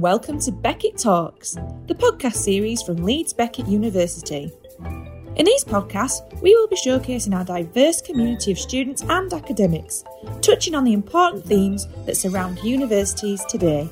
welcome to Beckett Talks, the podcast series from Leeds Beckett University. In these podcasts, we will be showcasing our diverse community of students and academics, touching on the important themes that surround universities today.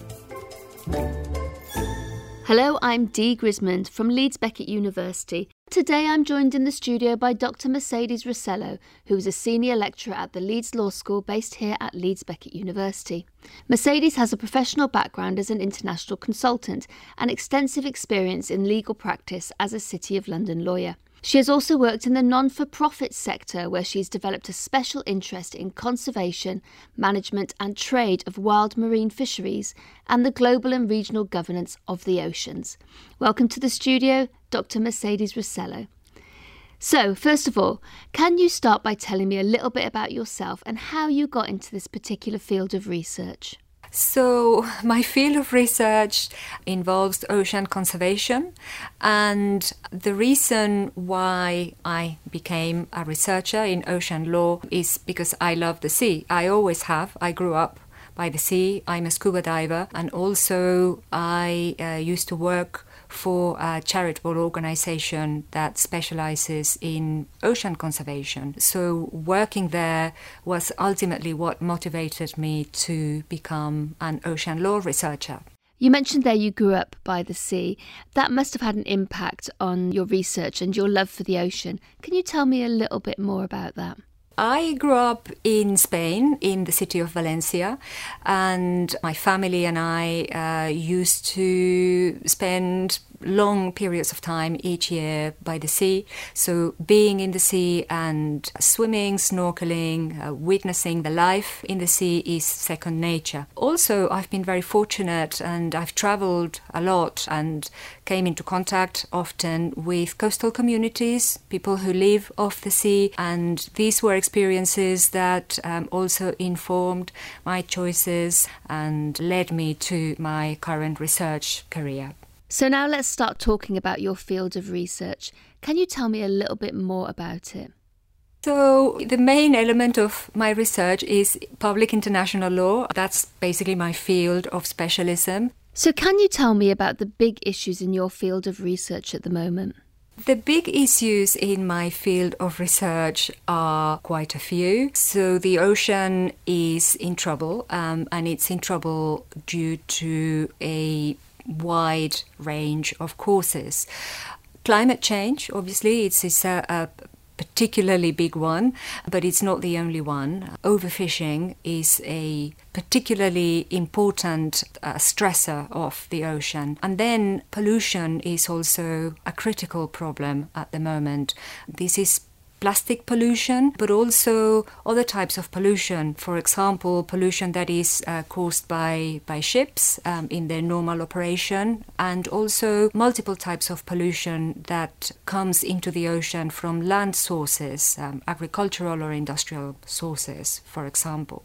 Hello, I'm Dee Grismond from Leeds Beckett University. Today I'm joined in the studio by Dr. Mercedes Rosello, who is a senior lecturer at the Leeds Law School based here at Leeds Beckett University. Mercedes has a professional background as an international consultant and extensive experience in legal practice as a City of London lawyer. She has also worked in the non for profit sector, where she's developed a special interest in conservation, management, and trade of wild marine fisheries and the global and regional governance of the oceans. Welcome to the studio, Dr. Mercedes Rosello. So, first of all, can you start by telling me a little bit about yourself and how you got into this particular field of research? So, my field of research involves ocean conservation, and the reason why I became a researcher in ocean law is because I love the sea. I always have. I grew up by the sea. I'm a scuba diver, and also I uh, used to work for a charitable organization that specializes in ocean conservation. So, working there was ultimately what motivated me to become an ocean law researcher. You mentioned there you grew up by the sea. That must have had an impact on your research and your love for the ocean. Can you tell me a little bit more about that? I grew up in Spain, in the city of Valencia, and my family and I uh, used to spend long periods of time each year by the sea. So, being in the sea and swimming, snorkeling, uh, witnessing the life in the sea is second nature. Also, I've been very fortunate and I've traveled a lot and came into contact often with coastal communities, people who live off the sea, and these were experiences that um, also informed my choices and led me to my current research career. So now let's start talking about your field of research. Can you tell me a little bit more about it? So, the main element of my research is public international law. That's basically my field of specialism. So, can you tell me about the big issues in your field of research at the moment? The big issues in my field of research are quite a few. So, the ocean is in trouble, um, and it's in trouble due to a wide range of causes. Climate change, obviously, it's, it's a, a particularly big one, but it's not the only one. Overfishing is a particularly important uh, stressor of the ocean. And then pollution is also a critical problem at the moment. This is plastic pollution, but also other types of pollution. For example, pollution that is uh, caused by, by ships um, in their normal operation, and also multiple types of pollution that comes into the ocean from land sources, um, agricultural or industrial sources, for example.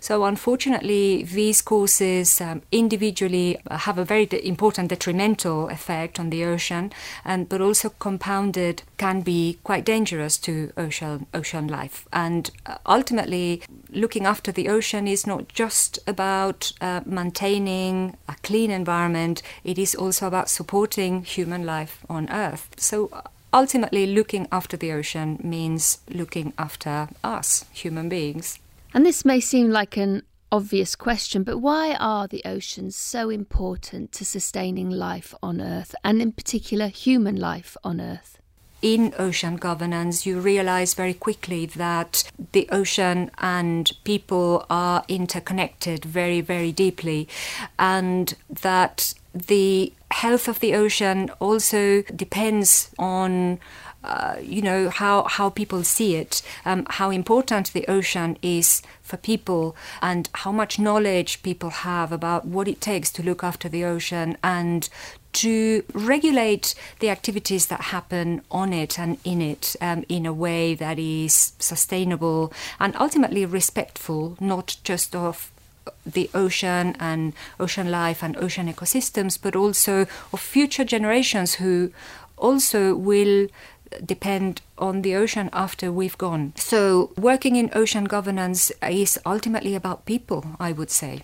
So, unfortunately, these causes um, individually have a very important detrimental effect on the ocean, and but also compounded can be quite dangerous to ocean ocean life. And uh, ultimately, looking after the ocean is not just about uh, maintaining a clean environment; it is also about supporting human life on Earth. So. Ultimately, looking after the ocean means looking after us, human beings. And this may seem like an obvious question, but why are the oceans so important to sustaining life on Earth, and in particular human life on Earth? In ocean governance, you realize very quickly that the ocean and people are interconnected very, very deeply, and that the health of the ocean also depends on. Uh, you know how how people see it, um, how important the ocean is for people, and how much knowledge people have about what it takes to look after the ocean and to regulate the activities that happen on it and in it um, in a way that is sustainable and ultimately respectful, not just of the ocean and ocean life and ocean ecosystems, but also of future generations who also will depend on the ocean after we've gone. So, working in ocean governance is ultimately about people, I would say.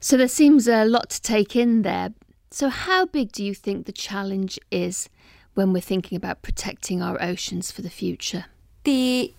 So there seems a lot to take in there. So, how big do you think the challenge is when we're thinking about protecting our oceans for the future? The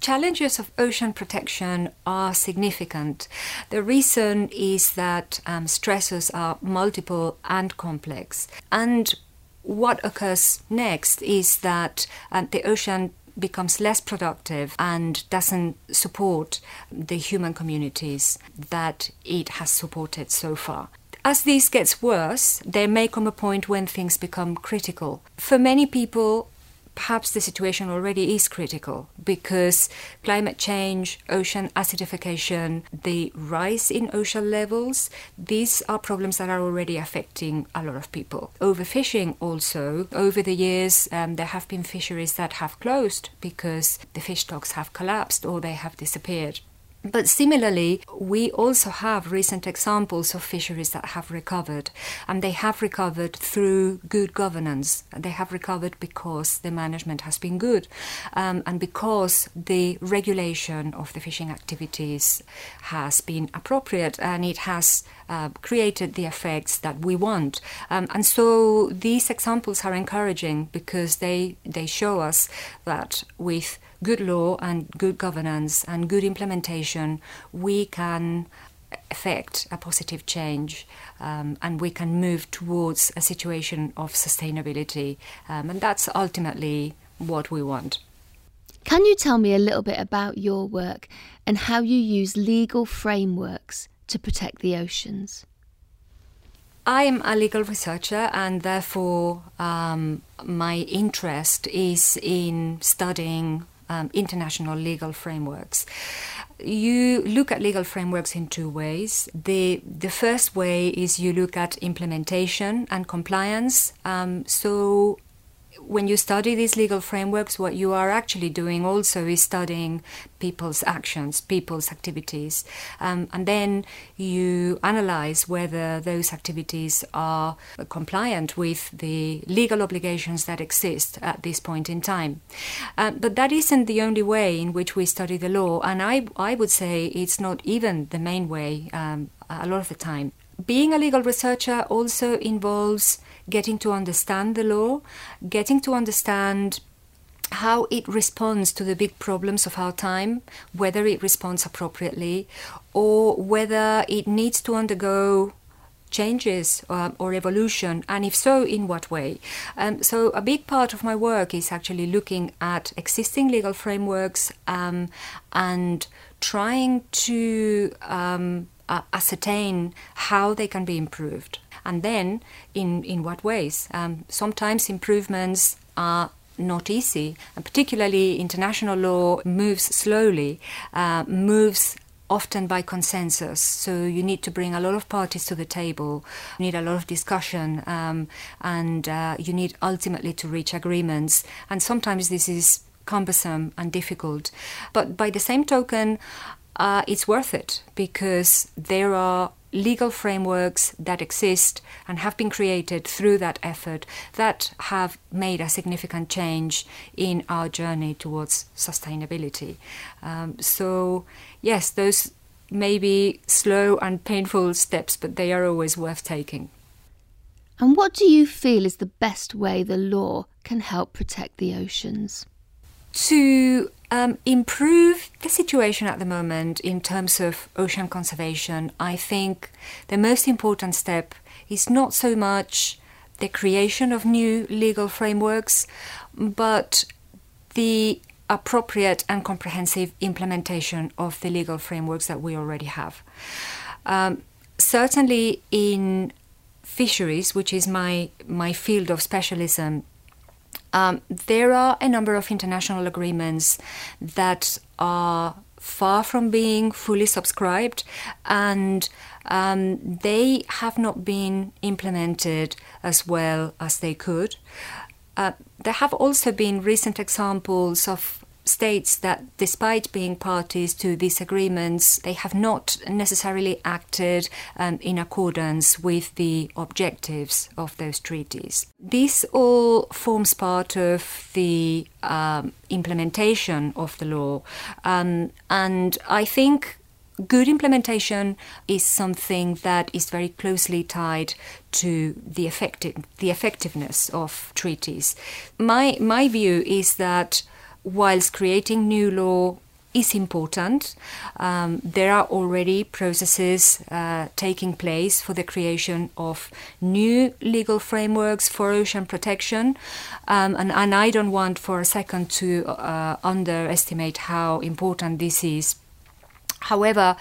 challenges of ocean protection are significant. The reason is that um, stresses are multiple and complex. And what occurs next is that um, the ocean becomes less productive and doesn't support the human communities that it has supported so far. As this gets worse, there may come a point when things become critical. For many people, perhaps the situation already is critical because climate change, ocean acidification, the rise in ocean levels, these are problems that are already affecting a lot of people. Overfishing also, over the years, um, there have been fisheries that have closed because the fish stocks have collapsed or they have disappeared. But similarly, we also have recent examples of fisheries that have recovered, and they have recovered through good governance. They have recovered because the management has been good, um, and because the regulation of the fishing activities has been appropriate, and it has uh, created the effects that we want. Um, and so these examples are encouraging because they they show us that with good law and good governance and good implementation, we can effect a positive change um, and we can move towards a situation of sustainability. Um, and that's ultimately what we want. Can you tell me a little bit about your work and how you use legal frameworks to protect the oceans? I am a legal researcher, and therefore, um, my interest is in studying um, international legal frameworks. You look at legal frameworks in two ways. The the first way is you look at implementation and compliance. Um, so when you study these legal frameworks, what you are actually doing also is studying people's actions, people's activities, um, and then you analyze whether those activities are compliant with the legal obligations that exist at this point in time. Uh, but that isn't the only way in which we study the law, and I, I would say it's not even the main way um, a lot of the time. Being a legal researcher also involves getting to understand the law, getting to understand how it responds to the big problems of our time, whether it responds appropriately, or whether it needs to undergo changes uh, or evolution, and if so, in what way. Um, so, a big part of my work is actually looking at existing legal frameworks um, and trying to um, uh, ascertain how they can be improved and then in, in what ways. Um, sometimes improvements are not easy, and particularly international law moves slowly, uh, moves often by consensus. So you need to bring a lot of parties to the table, you need a lot of discussion, um, and uh, you need ultimately to reach agreements. And sometimes this is cumbersome and difficult. But by the same token, uh, it's worth it because there are legal frameworks that exist and have been created through that effort that have made a significant change in our journey towards sustainability. Um, so, yes, those may be slow and painful steps, but they are always worth taking. And what do you feel is the best way the law can help protect the oceans? To um, improve the situation at the moment in terms of ocean conservation, I think the most important step is not so much the creation of new legal frameworks, but the appropriate and comprehensive implementation of the legal frameworks that we already have. Um, certainly in fisheries, which is my, my field of specialism, um, there are a number of international agreements that are far from being fully subscribed and um, they have not been implemented as well as they could. Uh, there have also been recent examples of states that, despite being parties to these agreements, they have not necessarily acted um, in accordance with the objectives of those treaties. This all forms part of the um, implementation of the law, um, and I think good implementation is something that is very closely tied to the effective the effectiveness of treaties. My my view is that whilst creating new law is important. Um, there are already processes uh, taking place for the creation of new legal frameworks for ocean protection. Um, and, and, I don't want for a second to uh, underestimate how important this is However,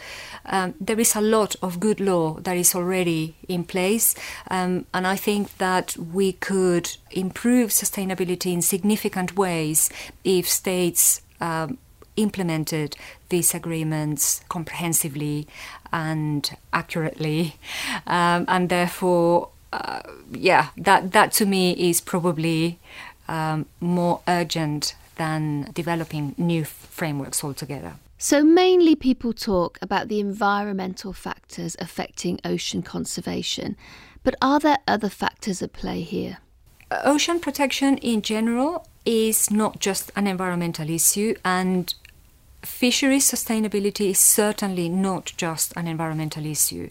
um, there is a lot of good law that is already in place, um, and I think that we could improve sustainability in significant ways if states um, implemented these agreements comprehensively and accurately, um, and therefore, uh, yeah, that that to me is probably um, more urgent than developing new frameworks altogether. So, mainly people talk about the environmental factors affecting ocean conservation, but are there other factors at play here? Ocean protection in general is not just an environmental issue, and fisheries sustainability is certainly not just an environmental issue.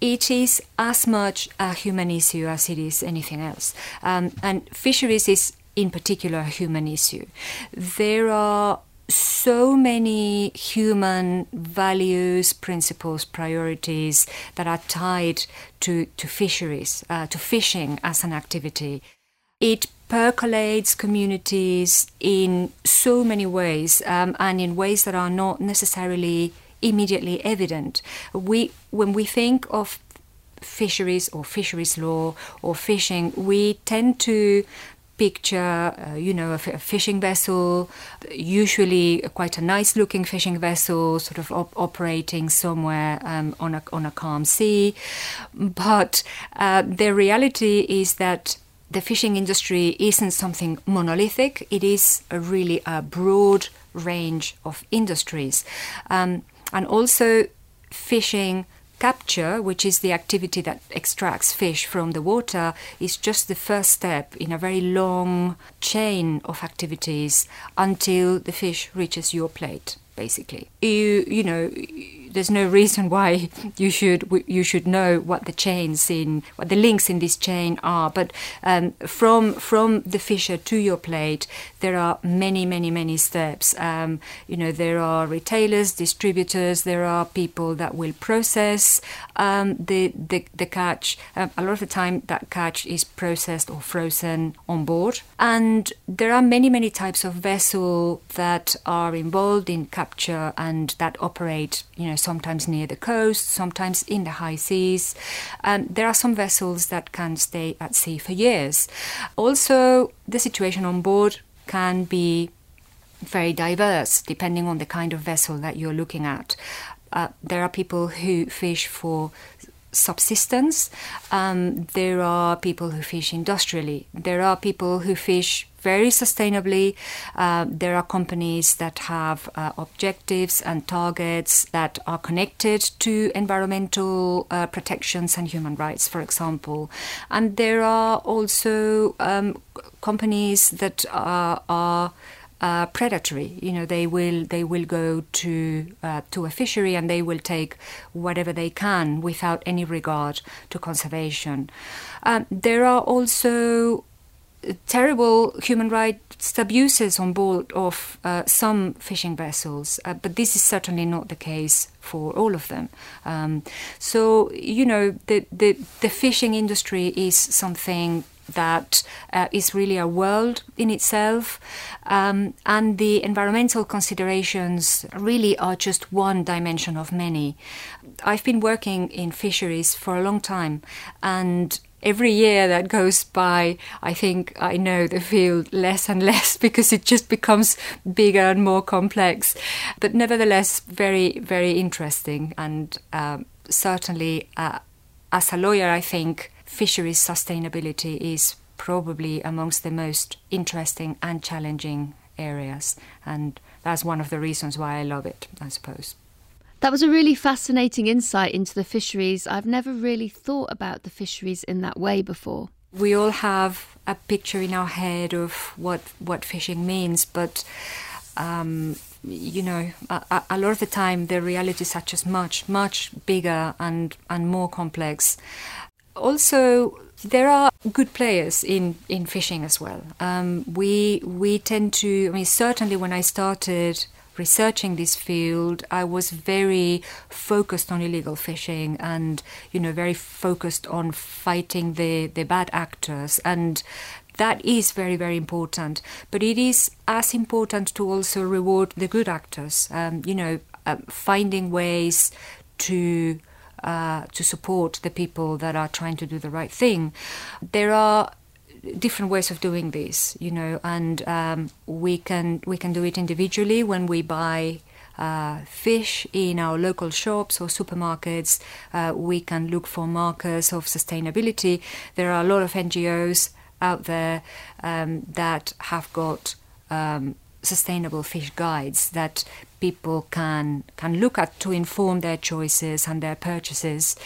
It is as much a human issue as it is anything else. Um, and fisheries is, in particular, a human issue. There are so many human values, principles, priorities that are tied to, to fisheries, uh, to fishing as an activity. It percolates communities in so many ways um, and in ways that are not necessarily immediately evident. We, when we think of fisheries or fisheries law or fishing, we tend to picture, uh, you know, a, fishing vessel, usually quite a nice looking fishing vessel, sort of op- operating somewhere um, on, a, on a calm sea. But uh, the reality is that the fishing industry isn't something monolithic, it is a really a broad range of industries. Um, and also, fishing capture, which is the activity that extracts fish from the water, is just the first step in a very long chain of activities until the fish reaches your plate, basically. You, you know, there's no reason why you should you should know what the chains in what the links in this chain are. But um, from from the fisher to your plate, there are many many many steps. Um, you know there are retailers, distributors, there are people that will process um, the, the the catch. Um, a lot of the time, that catch is processed or frozen on board, and there are many many types of vessel that are involved in capture and that operate. You know sometimes near the coast, sometimes in the high seas. Um, there are some vessels that can stay at sea for years. Also, the situation on board can be very diverse depending on the kind of vessel that you're looking at. Uh, there are people who fish for subsistence. Um, there are people who fish industrially. There are people who fish very sustainably. Uh, there are companies that have uh, objectives and targets that are connected to environmental uh, protections and human rights, for example. And there are also um, companies that are, are uh, predatory. You know, they will they will go to uh, to a fishery and they will take whatever they can without any regard to conservation. Um, there are also terrible human rights abuses on board of uh, some fishing vessels, uh, but this is certainly not the case for all of them. Um, so you know the, the the fishing industry is something that uh, is really a world in itself. Um, and the environmental considerations really are just one dimension of many. I've been working in fisheries for a long time, and every year that goes by, I think I know the field less and less because it just becomes bigger and more complex. But nevertheless, very, very interesting. And um, certainly, uh, as a lawyer, I think fisheries sustainability is probably amongst the most interesting and challenging areas. And that's one of the reasons why I love it, I suppose. That was a really fascinating insight into the fisheries. I've never really thought about the fisheries in that way before. We all have a picture in our head of what, what fishing means, but um, you know, a, a, lot of the time the reality is such as much, much bigger and, and more complex. Also, there are good players in, in fishing as well. Um, we we tend to. I mean, certainly when I started researching this field, I was very focused on illegal fishing and you know very focused on fighting the the bad actors and that is very very important but it is as important to also reward the good actors um, you know uh, finding ways to uh, to support the people that are trying to do the right thing there are different ways of doing this you know and um, we can we can do it individually when we buy uh, fish in our local shops or supermarkets. Uh, we can look for markers of sustainability. There are a lot of NGOs out there um, that have got um, sustainable fish guides that people can can look at to inform their choices and their purchases.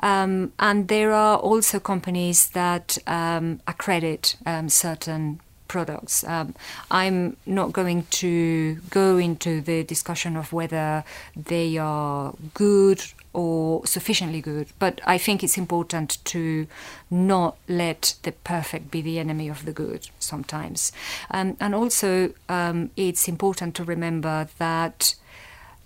Um, and there are also companies that um, accredit um, certain products. Um, I'm not going to go into the discussion of whether they are good or sufficiently good, but I think it's important to not let the perfect be the enemy of the good sometimes. Um, and also, um, it's important to remember that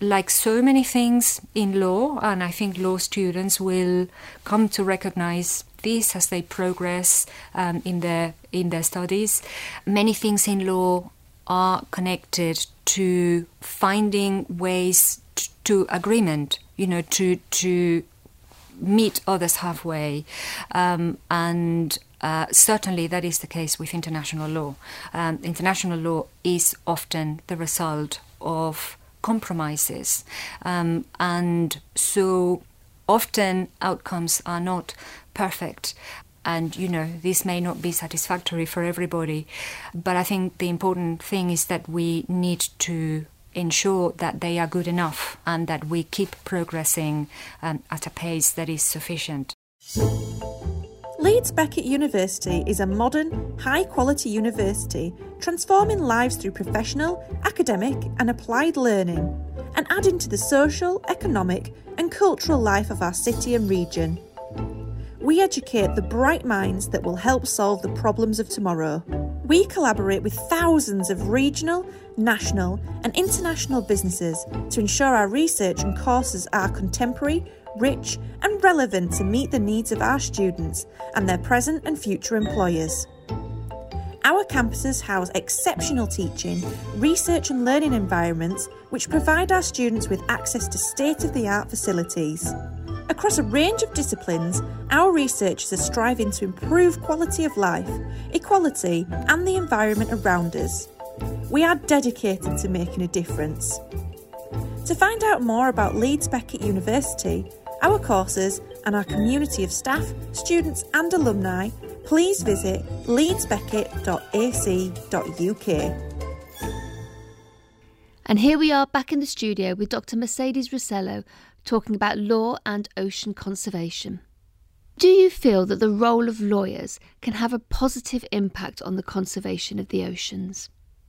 like so many things in law, and I think law students will come to recognize this as they progress um, in their in their studies. Many things in law are connected to finding ways to agreement. You know, to to meet others halfway, um, and uh, certainly that is the case with international law. Um, international law is often the result of compromises. Um, and so often outcomes are not perfect. And you know, this may not be satisfactory for everybody, but I think the important thing is that we need to ensure that they are good enough and that we keep progressing um, at a pace that is sufficient. Leeds Beckett University is a modern, high quality university transforming lives through professional, academic, and applied learning, and adding to the social, economic, and cultural life of our city and region. We educate the bright minds that will help solve the problems of tomorrow. We collaborate with thousands of regional, national, and international businesses to ensure our research and courses are contemporary, rich, and relevant to meet the needs of our students and their present and future employers. Our campuses house exceptional teaching, research, and learning environments which provide our students with access to state of the art facilities. Across a range of disciplines, our researchers are striving to improve quality of life, equality, and the environment around us. We are dedicated to making a difference. To find out more about Leeds Beckett University, our courses, and our community of staff, students, and alumni, please visit leedsbeckett.ac.uk. And here we are back in the studio with Dr. Mercedes Rosello talking about law and ocean conservation. Do you feel that the role of lawyers can have a positive impact on the conservation of the oceans?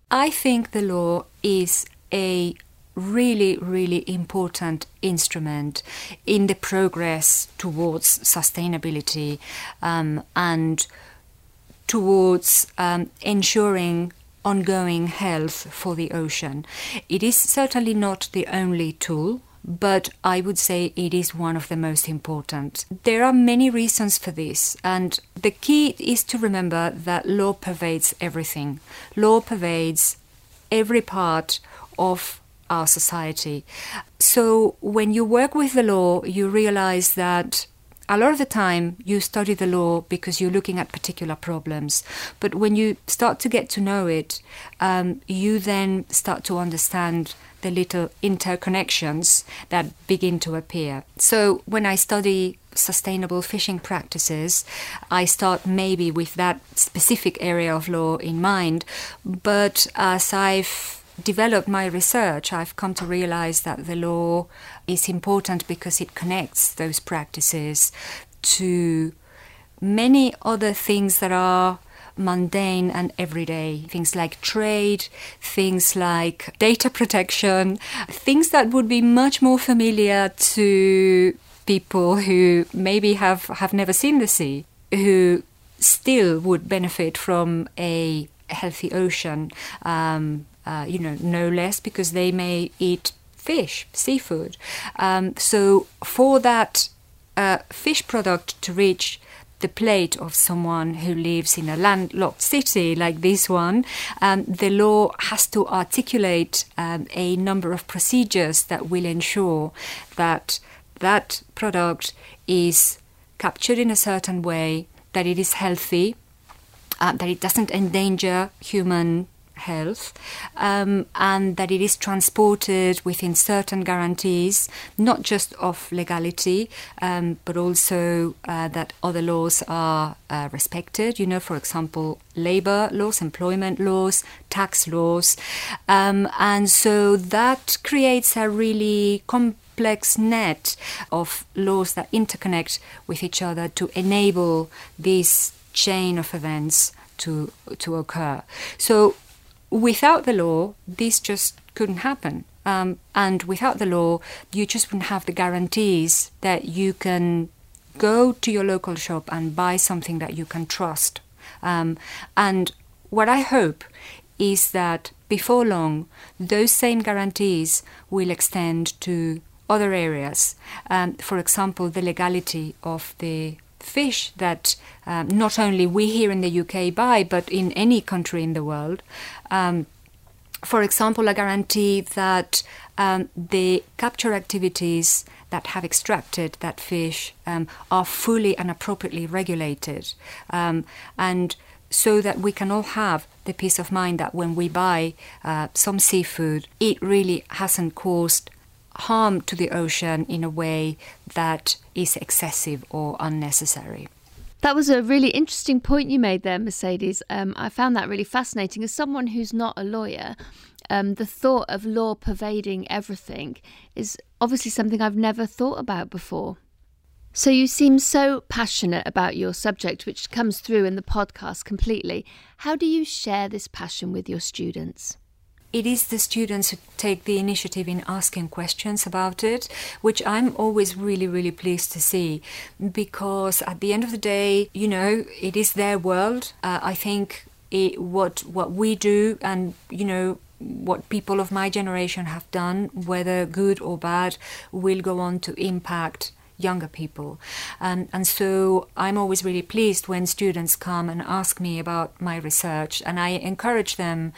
I think the law is a really, really important instrument in the progress towards sustainability um, and towards um, ensuring ongoing health for the ocean. It is certainly not the only tool. But I would say it is one of the most important. There are many reasons for this, and the key is to remember that law pervades everything. Law pervades every part of our society. So when you work with the law, you realize that a lot of the time you study the law because you're looking at particular problems. But when you start to get to know it, um, you then start to understand the little interconnections that begin to appear. So when I study sustainable fishing practices, I start maybe with that specific area of law in mind. But as I've developed my research, I've come to realize that the law is important because it connects those practices to many other things that are mundane and everyday. Things like trade, things like data protection, things that would be much more familiar to people who maybe have, have never seen the sea, who still would benefit from a healthy ocean, um, uh, you know, no less because they may eat fish, seafood. Um, so for that uh, fish product to reach the plate of someone who lives in a landlocked city like this one, um, the law has to articulate um, a number of procedures that will ensure that that product is captured in a certain way, that it is healthy, uh, that it doesn't endanger human health um, and that it is transported within certain guarantees, not just of legality, um, but also uh, that other laws are uh, respected. You know, for example, labor laws, employment laws, tax laws. Um, and so that creates a really complex net of laws that interconnect with each other to enable this chain of events to to occur. So without the law, this just couldn't happen. Um, and without the law, you just wouldn't have the guarantees that you can go to your local shop and buy something that you can trust. Um, and what I hope is that before long, those same guarantees will extend to other areas. Um, for example, the legality of the fish that um, not only we here in the UK buy, but in any country in the world. Um, for example, a guarantee that um, the capture activities that have extracted that fish um, are fully and appropriately regulated. Um, and so that we can all have the peace of mind that when we buy uh, some seafood, it really hasn't caused harm to the ocean in a way that is excessive or unnecessary. That was a really interesting point you made there, Mercedes. Um, I found that really fascinating. As someone who's not a lawyer, um, the thought of law pervading everything is obviously something I've never thought about before. So you seem so passionate about your subject, which comes through in the podcast completely. How do you share this passion with your students? It is the students who take the initiative in asking questions about it, which I'm always really, really pleased to see because at the end of the day, you know, it is their world. Uh, I think it, what what we do and you know what people of my generation have done, whether good or bad, will go on to impact younger people. Um, and so I'm always really pleased when students come and ask me about my research, and I encourage them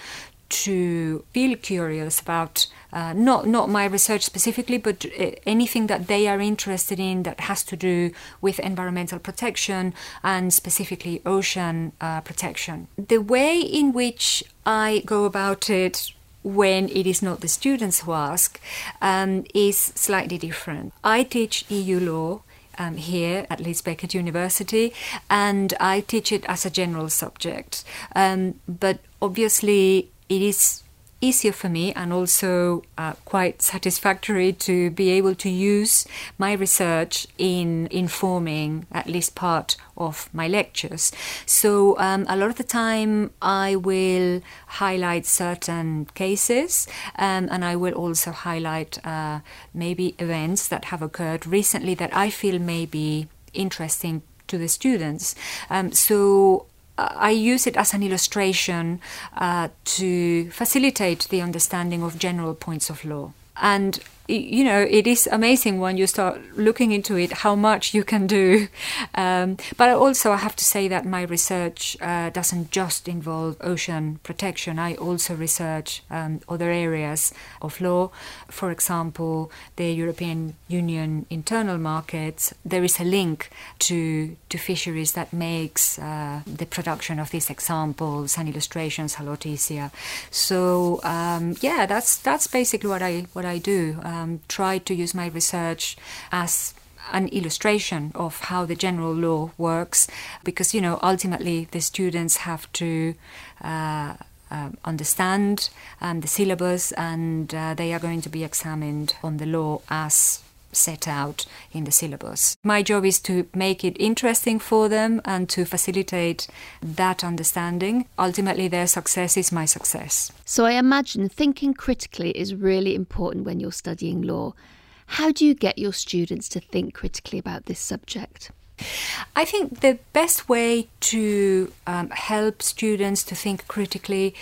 to feel curious about uh, not not my research specifically, but uh, anything that they are interested in that has to do with environmental protection and specifically ocean uh, protection. The way in which I go about it when it is not the students who ask um, is slightly different. I teach EU law. Um, here at Leeds Beckett University, and I teach it as a general subject. Um, but obviously, it is easier for me and also uh, quite satisfactory to be able to use my research in informing at least part of my lectures. So, um, a lot of the time, I will highlight certain cases um, and I will also highlight uh, maybe events that have occurred recently that I feel may be interesting to the students. Um, so I use it as an illustration uh, to facilitate the understanding of general points of law. And you know, it is amazing when you start looking into it how much you can do. Um, but also, I have to say that my research uh, doesn't just involve ocean protection. I also research um, other areas of law. For example, the European Union internal markets. There is a link to to fisheries that makes uh, the production of these examples and illustrations a lot easier. So um, yeah, that's that's basically what I what I do um, tried to use my research as an illustration of how the general law works because you know ultimately the students have to uh, uh, understand um, the syllabus and uh, they are going to be examined on the law as set out in the syllabus. My job is to make it interesting for them and to facilitate that understanding. Ultimately, their success is my success. So I imagine thinking critically is really important when you're studying law. How do you get your students to think critically about this subject? I think the best way to um, help students to think critically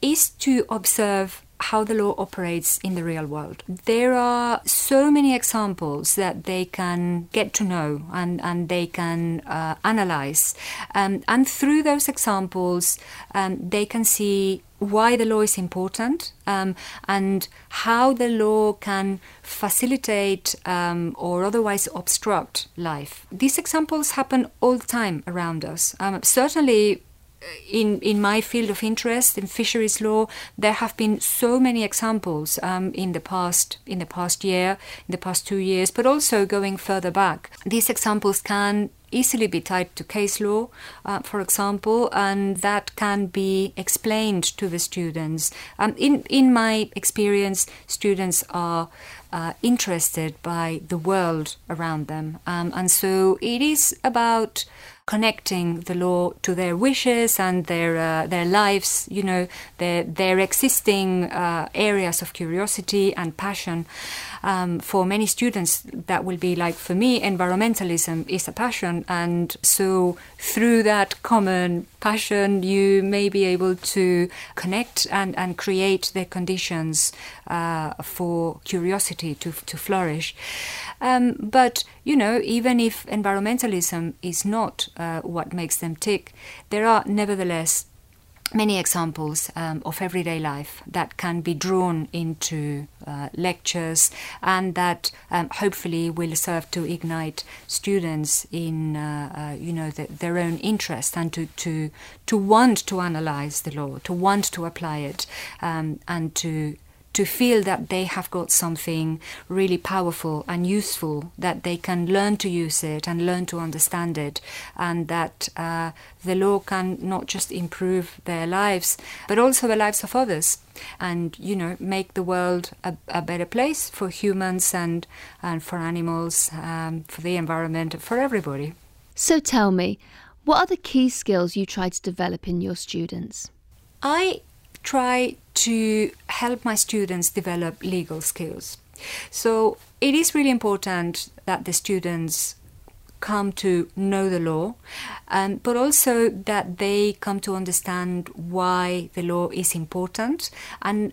is to observe how the law operates in the real world. There are so many examples that they can get to know and, and they can uh, analyze. Um, and through those examples, um, they can see why the law is important um, and how the law can facilitate um, or otherwise obstruct life. These examples happen all the time around us. Um, certainly, in in my field of interest in fisheries law, there have been so many examples um, in the past in the past year, in the past two years, but also going further back. These examples can easily be tied to case law, uh, for example, and that can be explained to the students. Um, in in my experience, students are uh, interested by the world around them, um, and so it is about connecting the law to their wishes and their uh, their lives, you know, their their existing uh, areas of curiosity and passion. Um, for many students, that will be like for me, environmentalism is a passion, and so through that common passion, you may be able to connect and, and create the conditions uh, for curiosity to to flourish. Um, but you know, even if environmentalism is not uh, what makes them tick, there are nevertheless many examples um, of everyday life that can be drawn into uh, lectures and that um, hopefully will serve to ignite students in uh, uh, you know the, their own interest and to, to to want to analyze the law to want to apply it um, and to to feel that they have got something really powerful and useful, that they can learn to use it and learn to understand it, and that uh, the law can not just improve their lives, but also the lives of others, and you know make the world a, a better place for humans and and for animals, um, for the environment, for everybody. So tell me, what are the key skills you try to develop in your students? I try to help my students develop legal skills. So it is really important that the students come to know the law, um, but also that they come to understand why the law is important and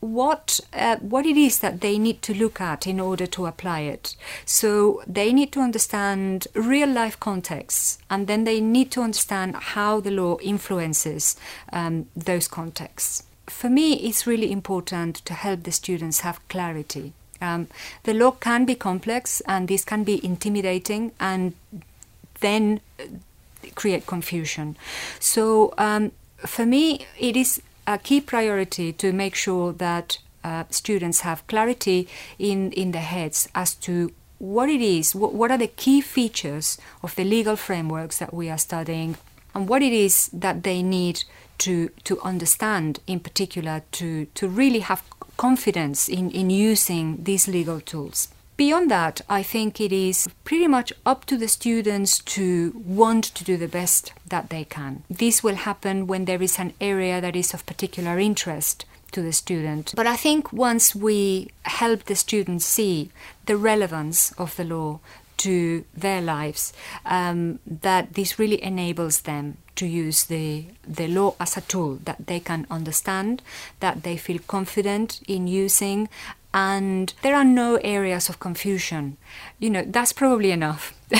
what uh, what it is that they need to look at in order to apply it. So they need to understand real life contexts, and then they need to understand how the law influences um, those contexts for me, it's really important to help the students have clarity. Um, the law can be complex and this can be intimidating and then uh, create confusion. So, um, for me, it is a key priority to make sure that uh, students have clarity in, in their heads as to what it is, what, what are the key features of the legal frameworks that we are studying, and what it is that they need to to understand in particular to to really have confidence in, in using these legal tools. Beyond that, I think it is pretty much up to the students to want to do the best that they can. This will happen when there is an area that is of particular interest to the student. But I think once we help the students see the relevance of the law to their lives, um, that this really enables them to use the, the law as a tool that they can understand, that they feel confident in using, and there are no areas of confusion. You know, that's probably enough.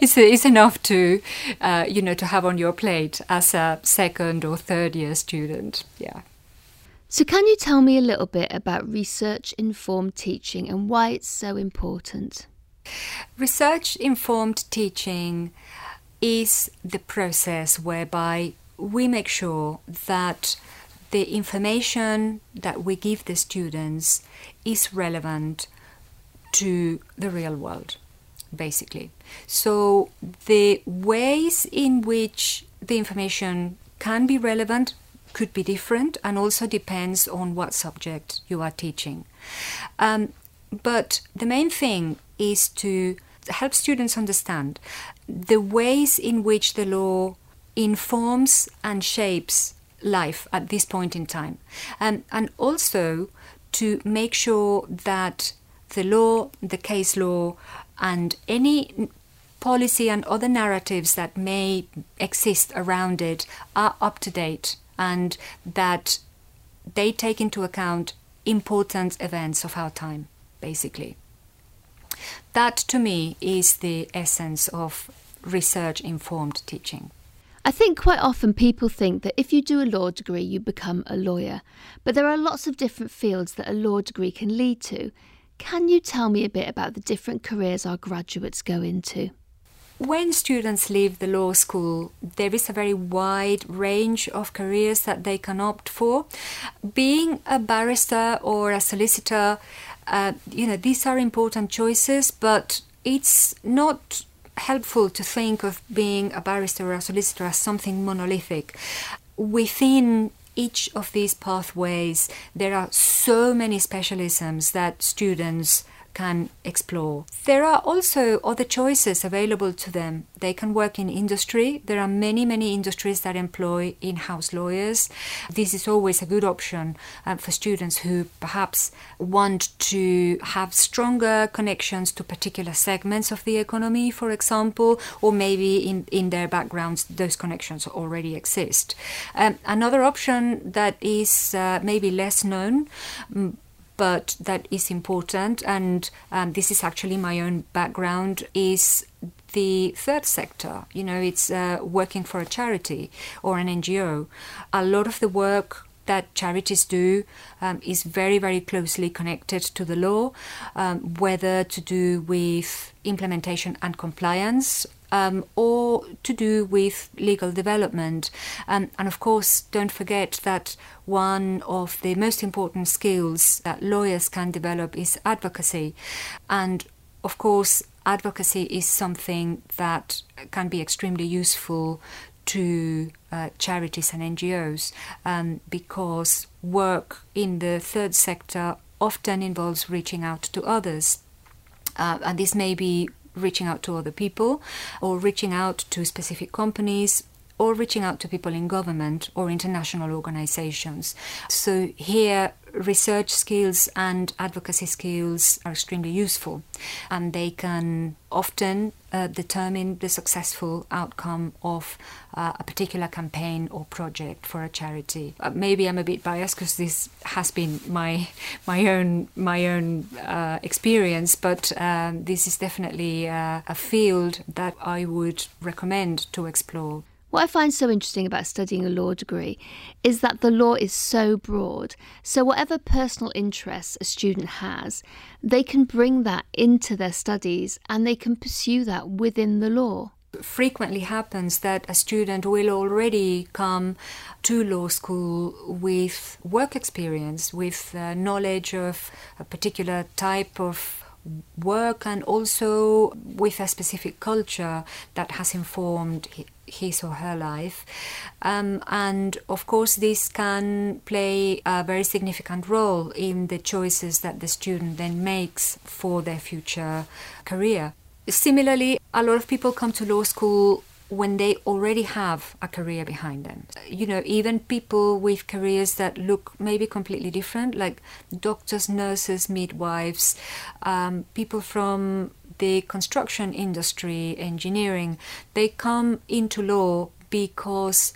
it's, it's enough to, uh, you know, to have on your plate as a second or third year student. Yeah. So, can you tell me a little bit about research informed teaching and why it's so important? Research informed teaching is the process whereby we make sure that the information that we give the students is relevant to the real world, basically. So, the ways in which the information can be relevant could be different and also depends on what subject you are teaching. Um, But the main thing is to help students understand the ways in which the law informs and shapes life at this point in time. Um, and also to make sure that the law, the case law, and any policy and other narratives that may exist around it are up to date and that they take into account important events of our time, basically. That to me is the essence of research informed teaching. I think quite often people think that if you do a law degree, you become a lawyer. But there are lots of different fields that a law degree can lead to. Can you tell me a bit about the different careers our graduates go into? When students leave the law school, there is a very wide range of careers that they can opt for. Being a barrister or a solicitor, uh, you know, these are important choices, but it's not helpful to think of being a barrister or a solicitor as something monolithic. Within each of these pathways, there are so many specialisms that students can explore. There are also other choices available to them. They can work in industry. There are many, many industries that employ in house lawyers. This is always a good option uh, for students who perhaps want to have stronger connections to particular segments of the economy, for example, or maybe in, in their backgrounds those connections already exist. Um, another option that is uh, maybe less known but that is important, and um, this is actually my own background, is the third sector. You know, it's uh, working for a charity or an NGO. A lot of the work that charities do um, is very, very closely connected to the law, um, whether to do with implementation and compliance um, or to do with legal development. Um, and of course, don't forget that one of the most important skills that lawyers can develop is advocacy. And of course, advocacy is something that can be extremely useful to uh, charities and NGOs um, because work in the third sector often involves reaching out to others. Uh, and this may be reaching out to other people or reaching out to specific companies or reaching out to people in government or international organizations. So here research skills and advocacy skills are extremely useful and they can often uh, determine the successful outcome of uh, a particular campaign or project for a charity. Uh, maybe I'm a bit biased because this has been my my own my own uh, experience, but um, this is definitely uh, a field that I would recommend to explore. What I find so interesting about studying a law degree is that the law is so broad. So, whatever personal interests a student has, they can bring that into their studies and they can pursue that within the law frequently happens that a student will already come to law school with work experience, with uh, knowledge of a particular type of work and also with a specific culture that has informed his or her life. Um, and of course, this can play a very significant role in the choices that the student then makes for their future career. Similarly, a lot of people come to law school when they already have a career behind them. You know, even people with careers that look maybe completely different, like doctors, nurses, midwives, um, people from the construction industry, engineering, they come into law because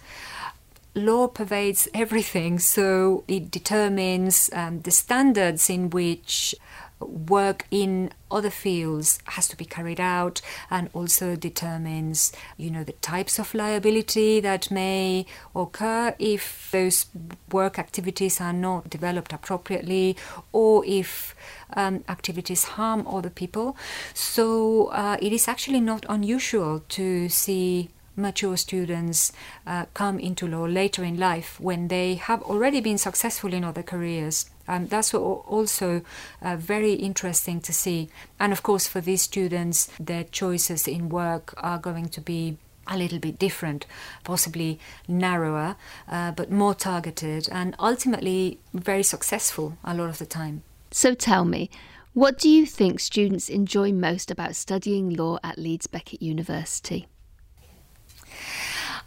law pervades everything, so it determines um, the standards in which work in other fields has to be carried out and also determines you know the types of liability that may occur if those work activities are not developed appropriately or if um, activities harm other people. So uh, it is actually not unusual to see mature students uh, come into law later in life when they have already been successful in other careers um, that's also uh, very interesting to see. And of course, for these students, their choices in work are going to be a little bit different, possibly narrower, uh, but more targeted, and ultimately very successful a lot of the time. So tell me, What do you think students enjoy most about studying law at Leeds Beckett University?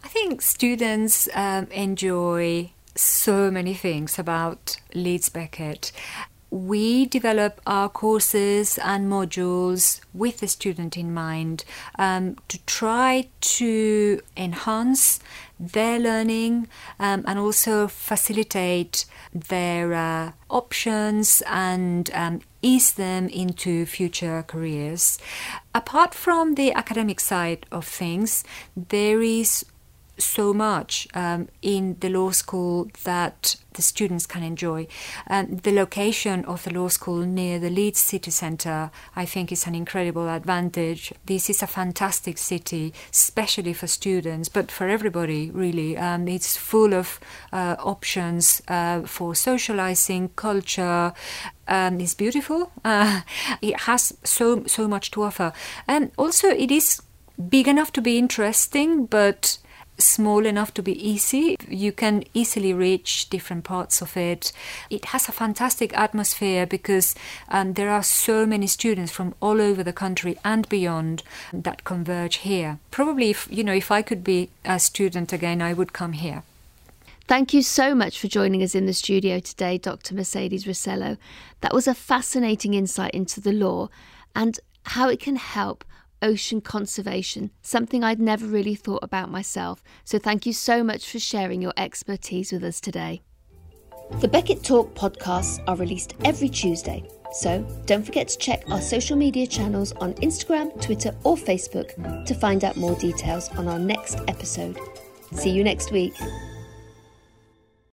I think students um, enjoy so many things about Leeds Beckett. We develop our courses and modules with the student in mind um, to try to enhance their learning um, and also facilitate their uh, options and um, ease them into future careers. Apart from the academic side of things, there is so much um, in the law school that the students can enjoy. Um, the location of the law school near the Leeds city centre, I think, is an incredible advantage. This is a fantastic city, especially for students, but for everybody, really. Um, it's full of uh, options uh, for socialising, culture. Um, it's beautiful. Uh, it has so so much to offer, and also it is big enough to be interesting, but small enough to be easy. You can easily reach different parts of it. It has a fantastic atmosphere because um, there are so many students from all over the country and beyond that converge here. Probably, if you know, if I could be a student again, I would come here. Thank you so much for joining us in the studio today, Dr. Mercedes Rosello. That was a fascinating insight into the law and how it can help ocean conservation, something I'd never really thought about myself. So thank you so much for sharing your expertise with us today. The Beckett Talk podcasts are released every Tuesday, so don't forget to check our social media channels on Instagram, Twitter, or Facebook to find out more details on our next episode. See you next week.